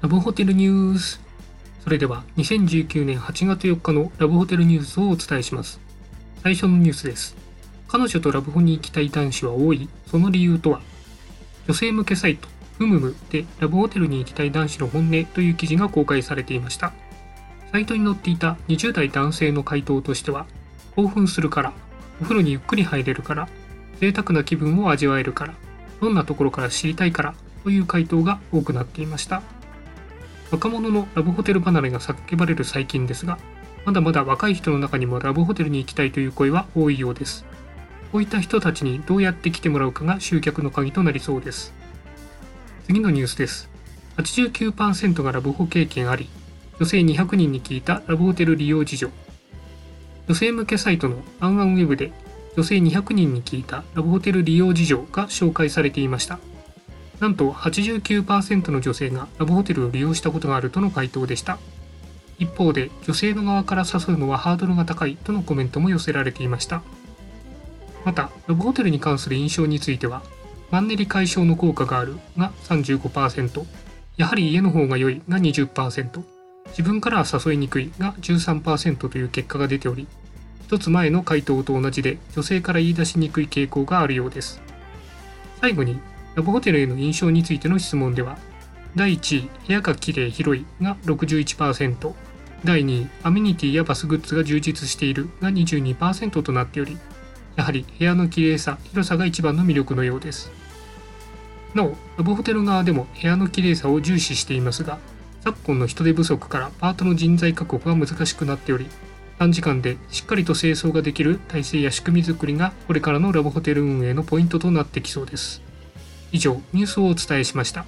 ラブホテルニュース。それでは2019年8月4日のラブホテルニュースをお伝えします。最初のニュースです。彼女とラブホに行きたい男子は多い。その理由とは女性向けサイトふむむでラブホテルに行きたい男子の本音という記事が公開されていました。サイトに載っていた20代男性の回答としては興奮するからお風呂にゆっくり入れるから贅沢な気分を味わえるからどんなところから知りたいからという回答が多くなっていました。若者のラブホテル離れが叫ばれる最近ですがまだまだ若い人の中にもラブホテルに行きたいという声は多いようです。こういった人たちにどうやって来てもらうかが集客の鍵となりそうです。次のニュースです。89%がラブホ経験あり女性200人に聞いたラブホテル利用事情。女性向けサイトのアンアンウェブで女性200人に聞いたラブホテル利用事情が紹介されていました。なんと89%の女性がラブホテルを利用したことがあるとの回答でした。一方で女性の側から誘うのはハードルが高いとのコメントも寄せられていました。またラブホテルに関する印象についてはマンネリ解消の効果があるが35%やはり家の方が良いが20%自分からは誘いにくいが13%という結果が出ており一つ前の回答と同じで女性から言い出しにくい傾向があるようです。最後にラブホテルへの印象についての質問では第1位部屋がきれい広いが61%第2位アメニティやバスグッズが充実しているが22%となっておりやはり部屋のきれいさ広さが一番の魅力のようです。なおラブホテル側でも部屋のきれいさを重視していますが昨今の人手不足からパートの人材確保が難しくなっており短時間でしっかりと清掃ができる体制や仕組み作りがこれからのラブホテル運営のポイントとなってきそうです。以上ニュースをお伝えしました。